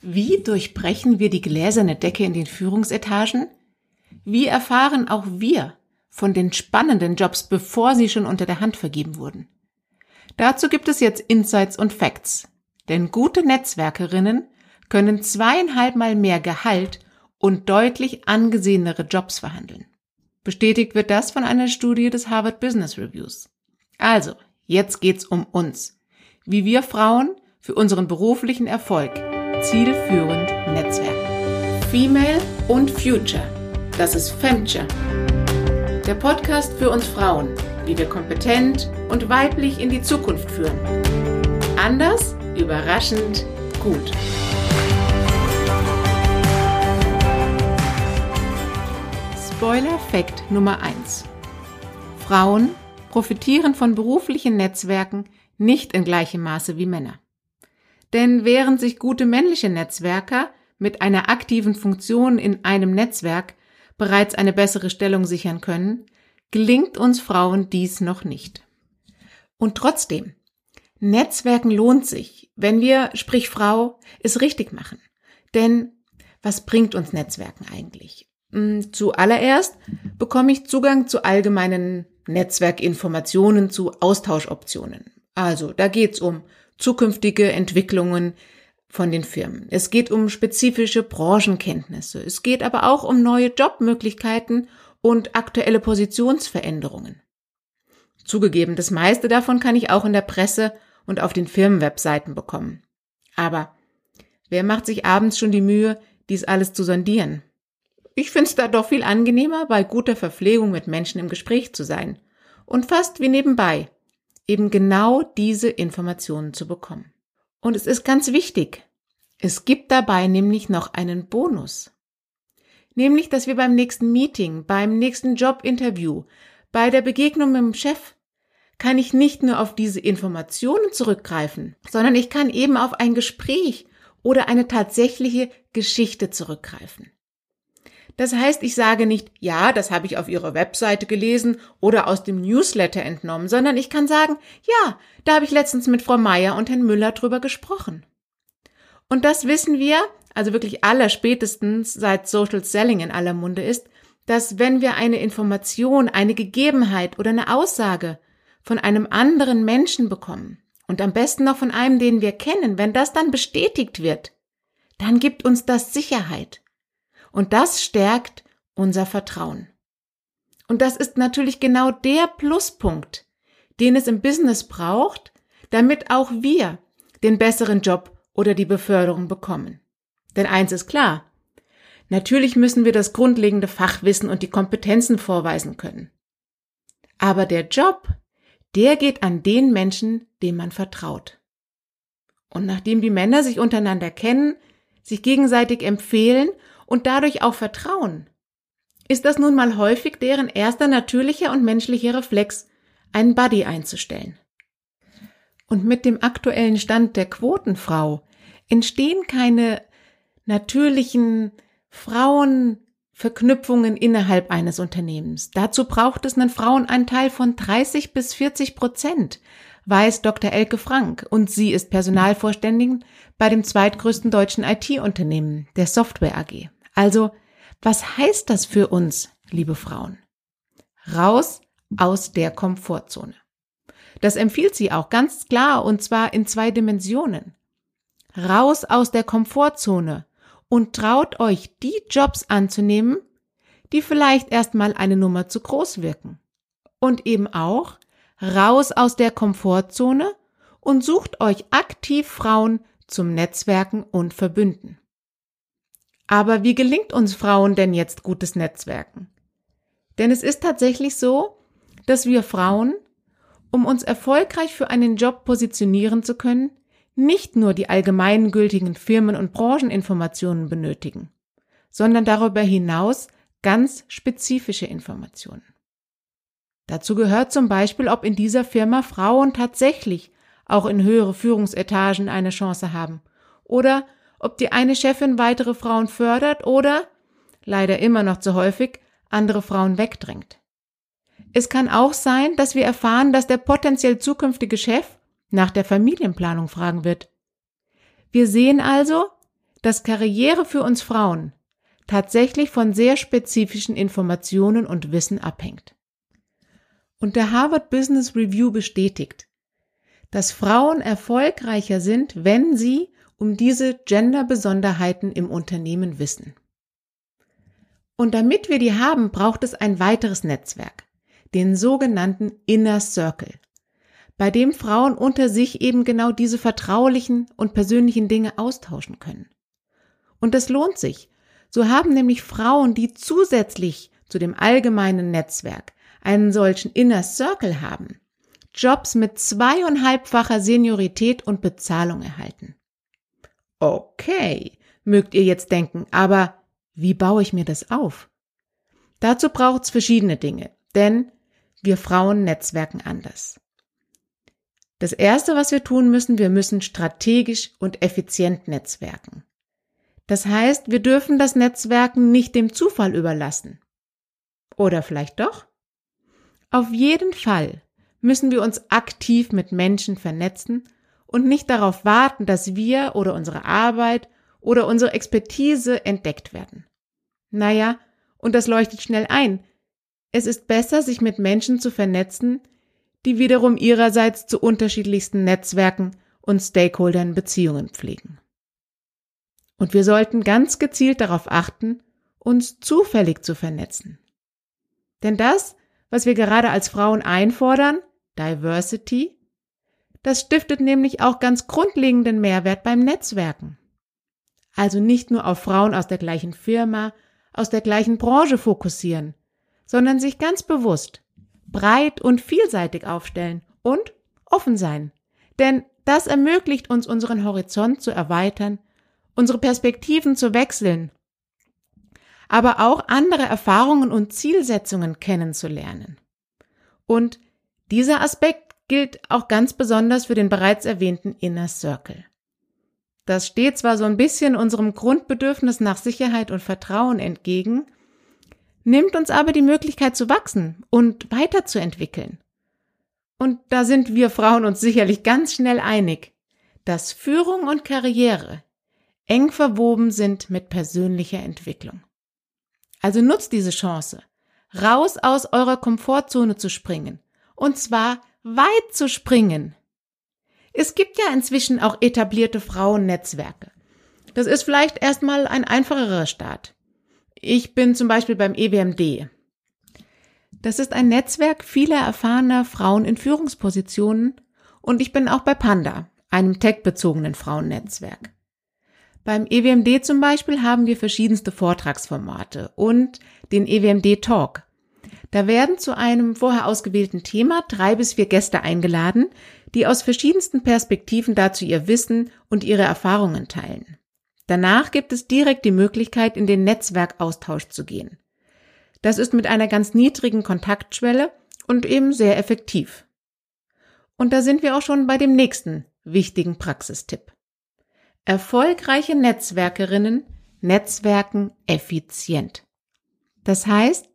Wie durchbrechen wir die gläserne Decke in den Führungsetagen? Wie erfahren auch wir von den spannenden Jobs, bevor sie schon unter der Hand vergeben wurden? Dazu gibt es jetzt Insights und Facts. Denn gute Netzwerkerinnen können zweieinhalb Mal mehr Gehalt und deutlich angesehenere Jobs verhandeln. Bestätigt wird das von einer Studie des Harvard Business Reviews. Also, jetzt geht's um uns. Wie wir Frauen für unseren beruflichen Erfolg zielführend netzwerken. Female und Future. Das ist Femture. Der Podcast für uns Frauen, wie wir kompetent und weiblich in die Zukunft führen. Anders, überraschend, gut. Spoiler Fact Nummer 1. Frauen profitieren von beruflichen Netzwerken nicht in gleichem Maße wie Männer. Denn während sich gute männliche Netzwerker mit einer aktiven Funktion in einem Netzwerk bereits eine bessere Stellung sichern können, gelingt uns Frauen dies noch nicht. Und trotzdem, Netzwerken lohnt sich, wenn wir, sprich Frau, es richtig machen. Denn was bringt uns Netzwerken eigentlich? Hm, zuallererst bekomme ich Zugang zu allgemeinen Netzwerkinformationen, zu Austauschoptionen. Also, da geht's um zukünftige Entwicklungen von den Firmen. Es geht um spezifische Branchenkenntnisse. Es geht aber auch um neue Jobmöglichkeiten und aktuelle Positionsveränderungen. Zugegeben, das meiste davon kann ich auch in der Presse und auf den Firmenwebseiten bekommen. Aber wer macht sich abends schon die Mühe, dies alles zu sondieren? Ich finde es da doch viel angenehmer, bei guter Verpflegung mit Menschen im Gespräch zu sein. Und fast wie nebenbei, eben genau diese Informationen zu bekommen. Und es ist ganz wichtig, es gibt dabei nämlich noch einen Bonus. Nämlich, dass wir beim nächsten Meeting, beim nächsten Jobinterview, bei der Begegnung mit dem Chef, kann ich nicht nur auf diese Informationen zurückgreifen, sondern ich kann eben auf ein Gespräch oder eine tatsächliche Geschichte zurückgreifen. Das heißt, ich sage nicht, ja, das habe ich auf Ihrer Webseite gelesen oder aus dem Newsletter entnommen, sondern ich kann sagen, ja, da habe ich letztens mit Frau Meier und Herrn Müller drüber gesprochen. Und das wissen wir, also wirklich aller spätestens seit Social Selling in aller Munde ist, dass wenn wir eine Information, eine Gegebenheit oder eine Aussage von einem anderen Menschen bekommen und am besten noch von einem, den wir kennen, wenn das dann bestätigt wird, dann gibt uns das Sicherheit. Und das stärkt unser Vertrauen. Und das ist natürlich genau der Pluspunkt, den es im Business braucht, damit auch wir den besseren Job oder die Beförderung bekommen. Denn eins ist klar, natürlich müssen wir das grundlegende Fachwissen und die Kompetenzen vorweisen können. Aber der Job, der geht an den Menschen, dem man vertraut. Und nachdem die Männer sich untereinander kennen, sich gegenseitig empfehlen und dadurch auch Vertrauen, ist das nun mal häufig deren erster natürlicher und menschlicher Reflex, einen Buddy einzustellen. Und mit dem aktuellen Stand der Quotenfrau entstehen keine natürlichen Frauenverknüpfungen innerhalb eines Unternehmens. Dazu braucht es einen Frauenanteil von 30 bis 40 Prozent, weiß Dr. Elke Frank, und sie ist Personalvorständin bei dem zweitgrößten deutschen IT-Unternehmen, der Software AG. Also, was heißt das für uns, liebe Frauen? Raus aus der Komfortzone. Das empfiehlt sie auch ganz klar und zwar in zwei Dimensionen. Raus aus der Komfortzone und traut euch die Jobs anzunehmen, die vielleicht erstmal eine Nummer zu groß wirken. Und eben auch raus aus der Komfortzone und sucht euch aktiv Frauen zum Netzwerken und Verbünden. Aber wie gelingt uns Frauen denn jetzt gutes Netzwerken? Denn es ist tatsächlich so, dass wir Frauen, um uns erfolgreich für einen Job positionieren zu können, nicht nur die allgemeingültigen Firmen- und Brancheninformationen benötigen, sondern darüber hinaus ganz spezifische Informationen. Dazu gehört zum Beispiel, ob in dieser Firma Frauen tatsächlich auch in höhere Führungsetagen eine Chance haben oder ob die eine Chefin weitere Frauen fördert oder, leider immer noch zu häufig, andere Frauen wegdrängt. Es kann auch sein, dass wir erfahren, dass der potenziell zukünftige Chef nach der Familienplanung fragen wird. Wir sehen also, dass Karriere für uns Frauen tatsächlich von sehr spezifischen Informationen und Wissen abhängt. Und der Harvard Business Review bestätigt, dass Frauen erfolgreicher sind, wenn sie um diese Gender-Besonderheiten im Unternehmen wissen. Und damit wir die haben, braucht es ein weiteres Netzwerk, den sogenannten Inner Circle, bei dem Frauen unter sich eben genau diese vertraulichen und persönlichen Dinge austauschen können. Und das lohnt sich. So haben nämlich Frauen, die zusätzlich zu dem allgemeinen Netzwerk einen solchen Inner Circle haben, Jobs mit zweieinhalbfacher Seniorität und Bezahlung erhalten. Okay, mögt ihr jetzt denken, aber wie baue ich mir das auf? Dazu braucht's verschiedene Dinge, denn wir Frauen netzwerken anders. Das erste, was wir tun müssen, wir müssen strategisch und effizient netzwerken. Das heißt, wir dürfen das Netzwerken nicht dem Zufall überlassen. Oder vielleicht doch? Auf jeden Fall müssen wir uns aktiv mit Menschen vernetzen und nicht darauf warten, dass wir oder unsere Arbeit oder unsere Expertise entdeckt werden. Naja, und das leuchtet schnell ein. Es ist besser, sich mit Menschen zu vernetzen, die wiederum ihrerseits zu unterschiedlichsten Netzwerken und Stakeholdern Beziehungen pflegen. Und wir sollten ganz gezielt darauf achten, uns zufällig zu vernetzen. Denn das, was wir gerade als Frauen einfordern, Diversity, das stiftet nämlich auch ganz grundlegenden Mehrwert beim Netzwerken. Also nicht nur auf Frauen aus der gleichen Firma, aus der gleichen Branche fokussieren, sondern sich ganz bewusst breit und vielseitig aufstellen und offen sein. Denn das ermöglicht uns unseren Horizont zu erweitern, unsere Perspektiven zu wechseln, aber auch andere Erfahrungen und Zielsetzungen kennenzulernen. Und dieser Aspekt gilt auch ganz besonders für den bereits erwähnten Inner Circle. Das steht zwar so ein bisschen unserem Grundbedürfnis nach Sicherheit und Vertrauen entgegen, nimmt uns aber die Möglichkeit zu wachsen und weiterzuentwickeln. Und da sind wir Frauen uns sicherlich ganz schnell einig, dass Führung und Karriere eng verwoben sind mit persönlicher Entwicklung. Also nutzt diese Chance, raus aus eurer Komfortzone zu springen, und zwar weit zu springen. Es gibt ja inzwischen auch etablierte Frauennetzwerke. Das ist vielleicht erstmal ein einfacherer Start. Ich bin zum Beispiel beim EWMD. Das ist ein Netzwerk vieler erfahrener Frauen in Führungspositionen und ich bin auch bei Panda, einem tech-bezogenen Frauennetzwerk. Beim EWMD zum Beispiel haben wir verschiedenste Vortragsformate und den EWMD Talk. Da werden zu einem vorher ausgewählten Thema drei bis vier Gäste eingeladen, die aus verschiedensten Perspektiven dazu ihr Wissen und ihre Erfahrungen teilen. Danach gibt es direkt die Möglichkeit, in den Netzwerkaustausch zu gehen. Das ist mit einer ganz niedrigen Kontaktschwelle und eben sehr effektiv. Und da sind wir auch schon bei dem nächsten wichtigen Praxistipp. Erfolgreiche Netzwerkerinnen netzwerken effizient. Das heißt,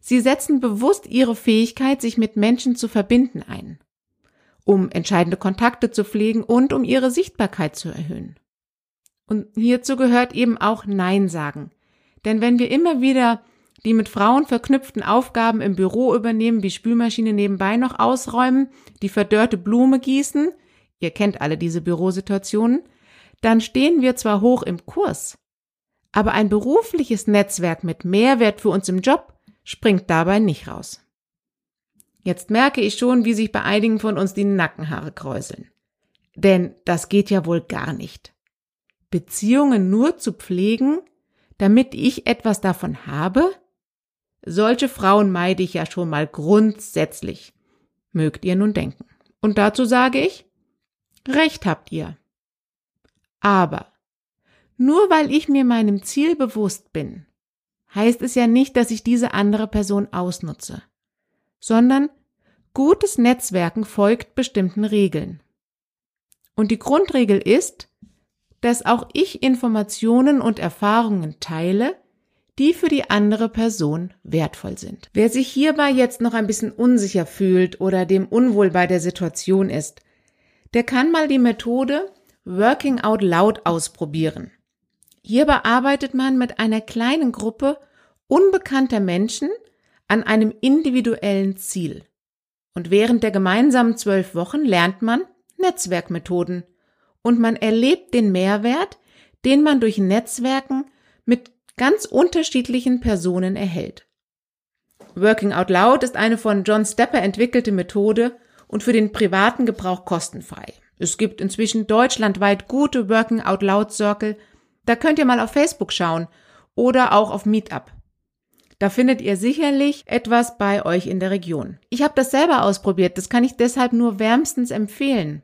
sie setzen bewusst ihre Fähigkeit, sich mit Menschen zu verbinden ein um entscheidende Kontakte zu pflegen und um ihre Sichtbarkeit zu erhöhen. Und hierzu gehört eben auch Nein sagen. Denn wenn wir immer wieder die mit Frauen verknüpften Aufgaben im Büro übernehmen, wie Spülmaschine nebenbei noch ausräumen, die verdörrte Blume gießen, ihr kennt alle diese Bürosituationen, dann stehen wir zwar hoch im Kurs, aber ein berufliches Netzwerk mit Mehrwert für uns im Job springt dabei nicht raus. Jetzt merke ich schon, wie sich bei einigen von uns die Nackenhaare kräuseln. Denn das geht ja wohl gar nicht. Beziehungen nur zu pflegen, damit ich etwas davon habe? Solche Frauen meide ich ja schon mal grundsätzlich. Mögt ihr nun denken. Und dazu sage ich, Recht habt ihr. Aber nur weil ich mir meinem Ziel bewusst bin, heißt es ja nicht, dass ich diese andere Person ausnutze sondern gutes Netzwerken folgt bestimmten Regeln. Und die Grundregel ist, dass auch ich Informationen und Erfahrungen teile, die für die andere Person wertvoll sind. Wer sich hierbei jetzt noch ein bisschen unsicher fühlt oder dem unwohl bei der Situation ist, der kann mal die Methode Working Out Loud ausprobieren. Hierbei arbeitet man mit einer kleinen Gruppe unbekannter Menschen an einem individuellen Ziel. Und während der gemeinsamen zwölf Wochen lernt man Netzwerkmethoden und man erlebt den Mehrwert, den man durch Netzwerken mit ganz unterschiedlichen Personen erhält. Working Out Loud ist eine von John Stepper entwickelte Methode und für den privaten Gebrauch kostenfrei. Es gibt inzwischen deutschlandweit gute Working Out Loud Circle. Da könnt ihr mal auf Facebook schauen oder auch auf Meetup. Da findet ihr sicherlich etwas bei euch in der Region. Ich habe das selber ausprobiert, das kann ich deshalb nur wärmstens empfehlen.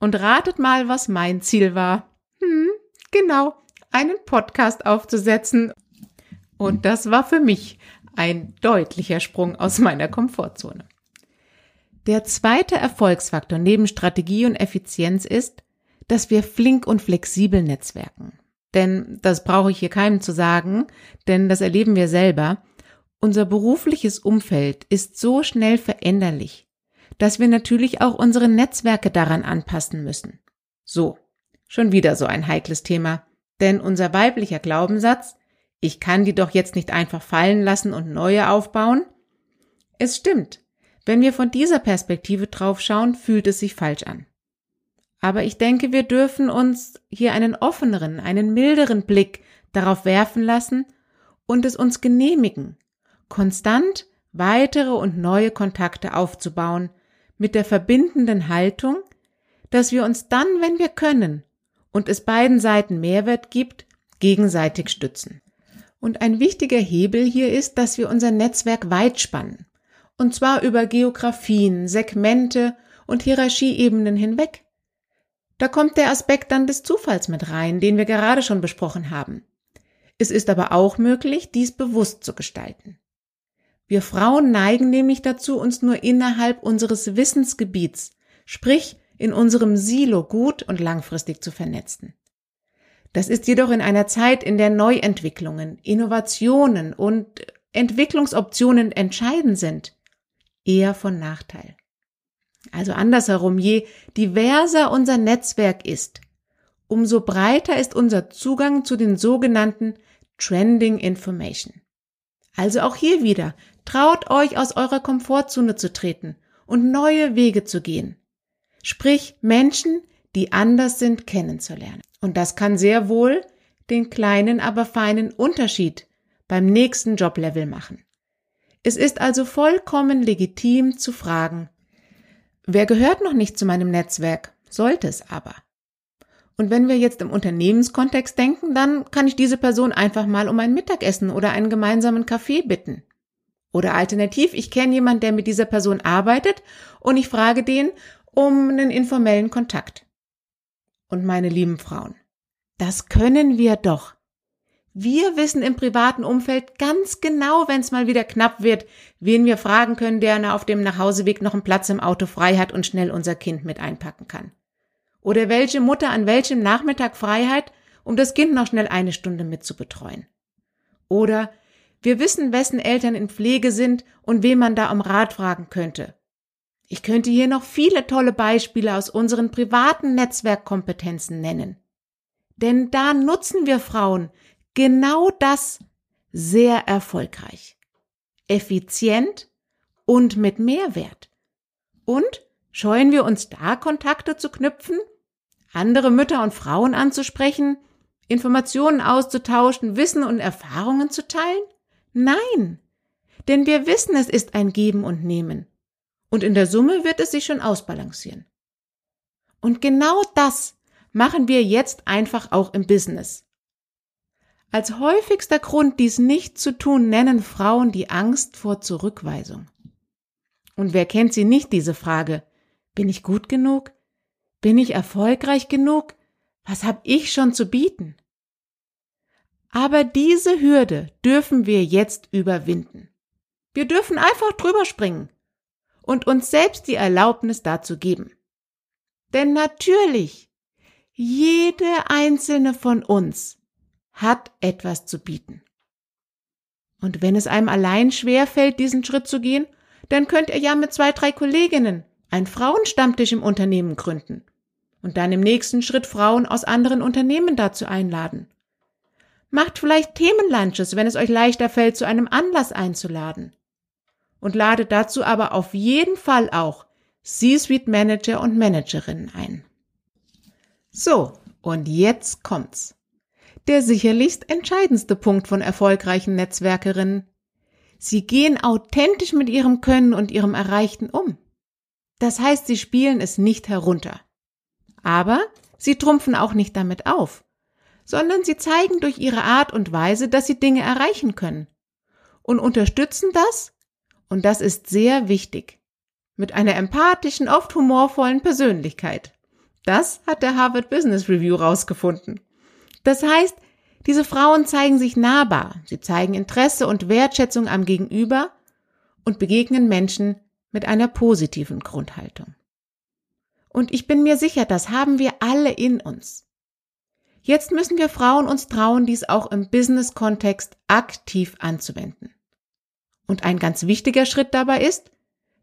Und ratet mal, was mein Ziel war. Hm, genau, einen Podcast aufzusetzen. Und das war für mich ein deutlicher Sprung aus meiner Komfortzone. Der zweite Erfolgsfaktor neben Strategie und Effizienz ist, dass wir flink und flexibel netzwerken. Denn das brauche ich hier keinem zu sagen, denn das erleben wir selber. Unser berufliches Umfeld ist so schnell veränderlich, dass wir natürlich auch unsere Netzwerke daran anpassen müssen. So, schon wieder so ein heikles Thema. Denn unser weiblicher Glaubenssatz, ich kann die doch jetzt nicht einfach fallen lassen und neue aufbauen? Es stimmt. Wenn wir von dieser Perspektive draufschauen, fühlt es sich falsch an. Aber ich denke, wir dürfen uns hier einen offeneren, einen milderen Blick darauf werfen lassen und es uns genehmigen, konstant weitere und neue Kontakte aufzubauen, mit der verbindenden Haltung, dass wir uns dann, wenn wir können und es beiden Seiten Mehrwert gibt, gegenseitig stützen. Und ein wichtiger Hebel hier ist, dass wir unser Netzwerk weit spannen. Und zwar über Geografien, Segmente und Hierarchieebenen hinweg. Da kommt der Aspekt dann des Zufalls mit rein, den wir gerade schon besprochen haben. Es ist aber auch möglich, dies bewusst zu gestalten. Wir Frauen neigen nämlich dazu, uns nur innerhalb unseres Wissensgebiets, sprich in unserem Silo gut und langfristig zu vernetzen. Das ist jedoch in einer Zeit, in der Neuentwicklungen, Innovationen und Entwicklungsoptionen entscheidend sind, eher von Nachteil. Also andersherum, je diverser unser Netzwerk ist, umso breiter ist unser Zugang zu den sogenannten Trending Information. Also auch hier wieder, traut euch aus eurer Komfortzone zu treten und neue Wege zu gehen. Sprich Menschen, die anders sind, kennenzulernen. Und das kann sehr wohl den kleinen, aber feinen Unterschied beim nächsten Joblevel machen. Es ist also vollkommen legitim zu fragen, wer gehört noch nicht zu meinem Netzwerk, sollte es aber. Und wenn wir jetzt im Unternehmenskontext denken, dann kann ich diese Person einfach mal um ein Mittagessen oder einen gemeinsamen Kaffee bitten. Oder alternativ, ich kenne jemanden, der mit dieser Person arbeitet und ich frage den um einen informellen Kontakt und meine lieben Frauen. Das können wir doch. Wir wissen im privaten Umfeld ganz genau, wenn es mal wieder knapp wird, wen wir fragen können, der auf dem Nachhauseweg noch einen Platz im Auto frei hat und schnell unser Kind mit einpacken kann. Oder welche Mutter an welchem Nachmittag frei hat, um das Kind noch schnell eine Stunde mitzubetreuen. Oder wir wissen, wessen Eltern in Pflege sind und wen man da um Rat fragen könnte. Ich könnte hier noch viele tolle Beispiele aus unseren privaten Netzwerkkompetenzen nennen. Denn da nutzen wir Frauen genau das sehr erfolgreich, effizient und mit Mehrwert. Und scheuen wir uns da Kontakte zu knüpfen, andere Mütter und Frauen anzusprechen, Informationen auszutauschen, Wissen und Erfahrungen zu teilen? Nein, denn wir wissen, es ist ein Geben und Nehmen. Und in der Summe wird es sich schon ausbalancieren. Und genau das machen wir jetzt einfach auch im Business. Als häufigster Grund, dies nicht zu tun, nennen Frauen die Angst vor Zurückweisung. Und wer kennt sie nicht, diese Frage? Bin ich gut genug? Bin ich erfolgreich genug? Was habe ich schon zu bieten? Aber diese Hürde dürfen wir jetzt überwinden. Wir dürfen einfach drüber springen und uns selbst die Erlaubnis dazu geben. Denn natürlich, jede einzelne von uns hat etwas zu bieten. Und wenn es einem allein schwer fällt, diesen Schritt zu gehen, dann könnt ihr ja mit zwei, drei Kolleginnen einen Frauenstammtisch im Unternehmen gründen und dann im nächsten Schritt Frauen aus anderen Unternehmen dazu einladen. Macht vielleicht Themenlunches, wenn es euch leichter fällt, zu einem Anlass einzuladen. Und ladet dazu aber auf jeden Fall auch C-Suite Manager und Managerinnen ein. So, und jetzt kommt's. Der sicherlichst entscheidendste Punkt von erfolgreichen Netzwerkerinnen. Sie gehen authentisch mit ihrem Können und ihrem Erreichten um. Das heißt, sie spielen es nicht herunter. Aber sie trumpfen auch nicht damit auf, sondern sie zeigen durch ihre Art und Weise, dass sie Dinge erreichen können und unterstützen das, und das ist sehr wichtig, mit einer empathischen, oft humorvollen Persönlichkeit. Das hat der Harvard Business Review rausgefunden. Das heißt, diese Frauen zeigen sich nahbar, sie zeigen Interesse und Wertschätzung am Gegenüber und begegnen Menschen mit einer positiven Grundhaltung. Und ich bin mir sicher, das haben wir alle in uns. Jetzt müssen wir Frauen uns trauen, dies auch im Business-Kontext aktiv anzuwenden. Und ein ganz wichtiger Schritt dabei ist,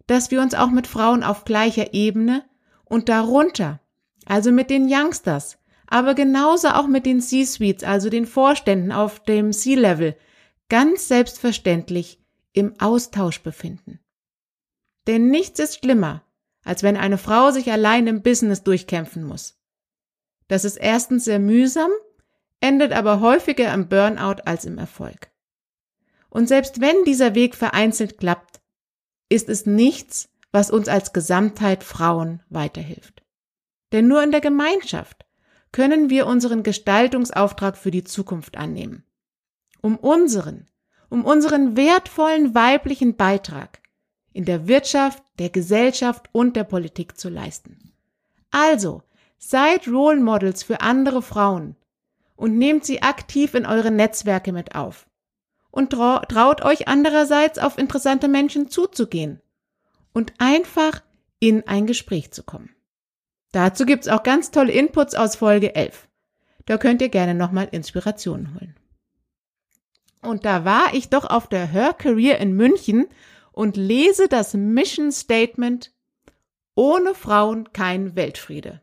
dass wir uns auch mit Frauen auf gleicher Ebene und darunter, also mit den Youngsters, aber genauso auch mit den C-Suites, also den Vorständen auf dem C-Level, ganz selbstverständlich im Austausch befinden. Denn nichts ist schlimmer, als wenn eine Frau sich allein im Business durchkämpfen muss. Das ist erstens sehr mühsam, endet aber häufiger im Burnout als im Erfolg. Und selbst wenn dieser Weg vereinzelt klappt, ist es nichts, was uns als Gesamtheit Frauen weiterhilft. Denn nur in der Gemeinschaft können wir unseren Gestaltungsauftrag für die Zukunft annehmen. Um unseren, um unseren wertvollen weiblichen Beitrag in der Wirtschaft, der Gesellschaft und der Politik zu leisten. Also, Seid Role Models für andere Frauen und nehmt sie aktiv in eure Netzwerke mit auf. Und traut euch andererseits auf interessante Menschen zuzugehen und einfach in ein Gespräch zu kommen. Dazu gibt's auch ganz tolle Inputs aus Folge 11. Da könnt ihr gerne nochmal Inspirationen holen. Und da war ich doch auf der Her in München und lese das Mission Statement Ohne Frauen kein Weltfriede.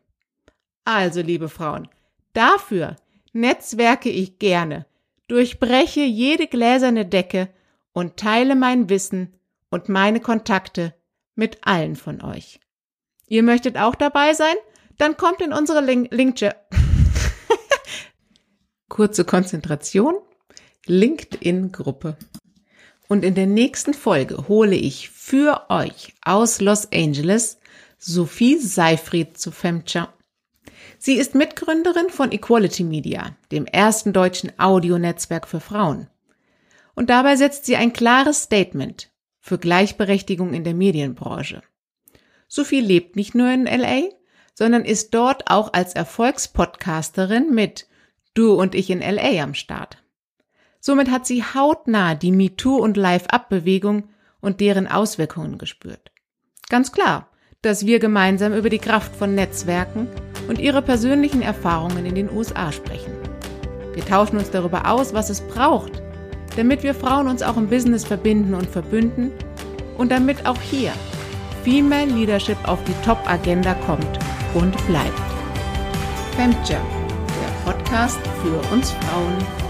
Also, liebe Frauen, dafür netzwerke ich gerne, durchbreche jede gläserne Decke und teile mein Wissen und meine Kontakte mit allen von euch. Ihr möchtet auch dabei sein? Dann kommt in unsere Link LinkedIn. Kurze Konzentration. LinkedIn-Gruppe. Und in der nächsten Folge hole ich für euch aus Los Angeles Sophie Seifried zu Femcha Sie ist Mitgründerin von Equality Media, dem ersten deutschen Audionetzwerk für Frauen. Und dabei setzt sie ein klares Statement für Gleichberechtigung in der Medienbranche. Sophie lebt nicht nur in LA, sondern ist dort auch als Erfolgspodcasterin mit Du und ich in LA am Start. Somit hat sie hautnah die MeToo und Live-Up-Bewegung und deren Auswirkungen gespürt. Ganz klar, dass wir gemeinsam über die Kraft von Netzwerken und ihre persönlichen Erfahrungen in den USA sprechen. Wir tauschen uns darüber aus, was es braucht, damit wir Frauen uns auch im Business verbinden und verbünden und damit auch hier Female Leadership auf die Top-Agenda kommt und bleibt. Femture, der Podcast für uns Frauen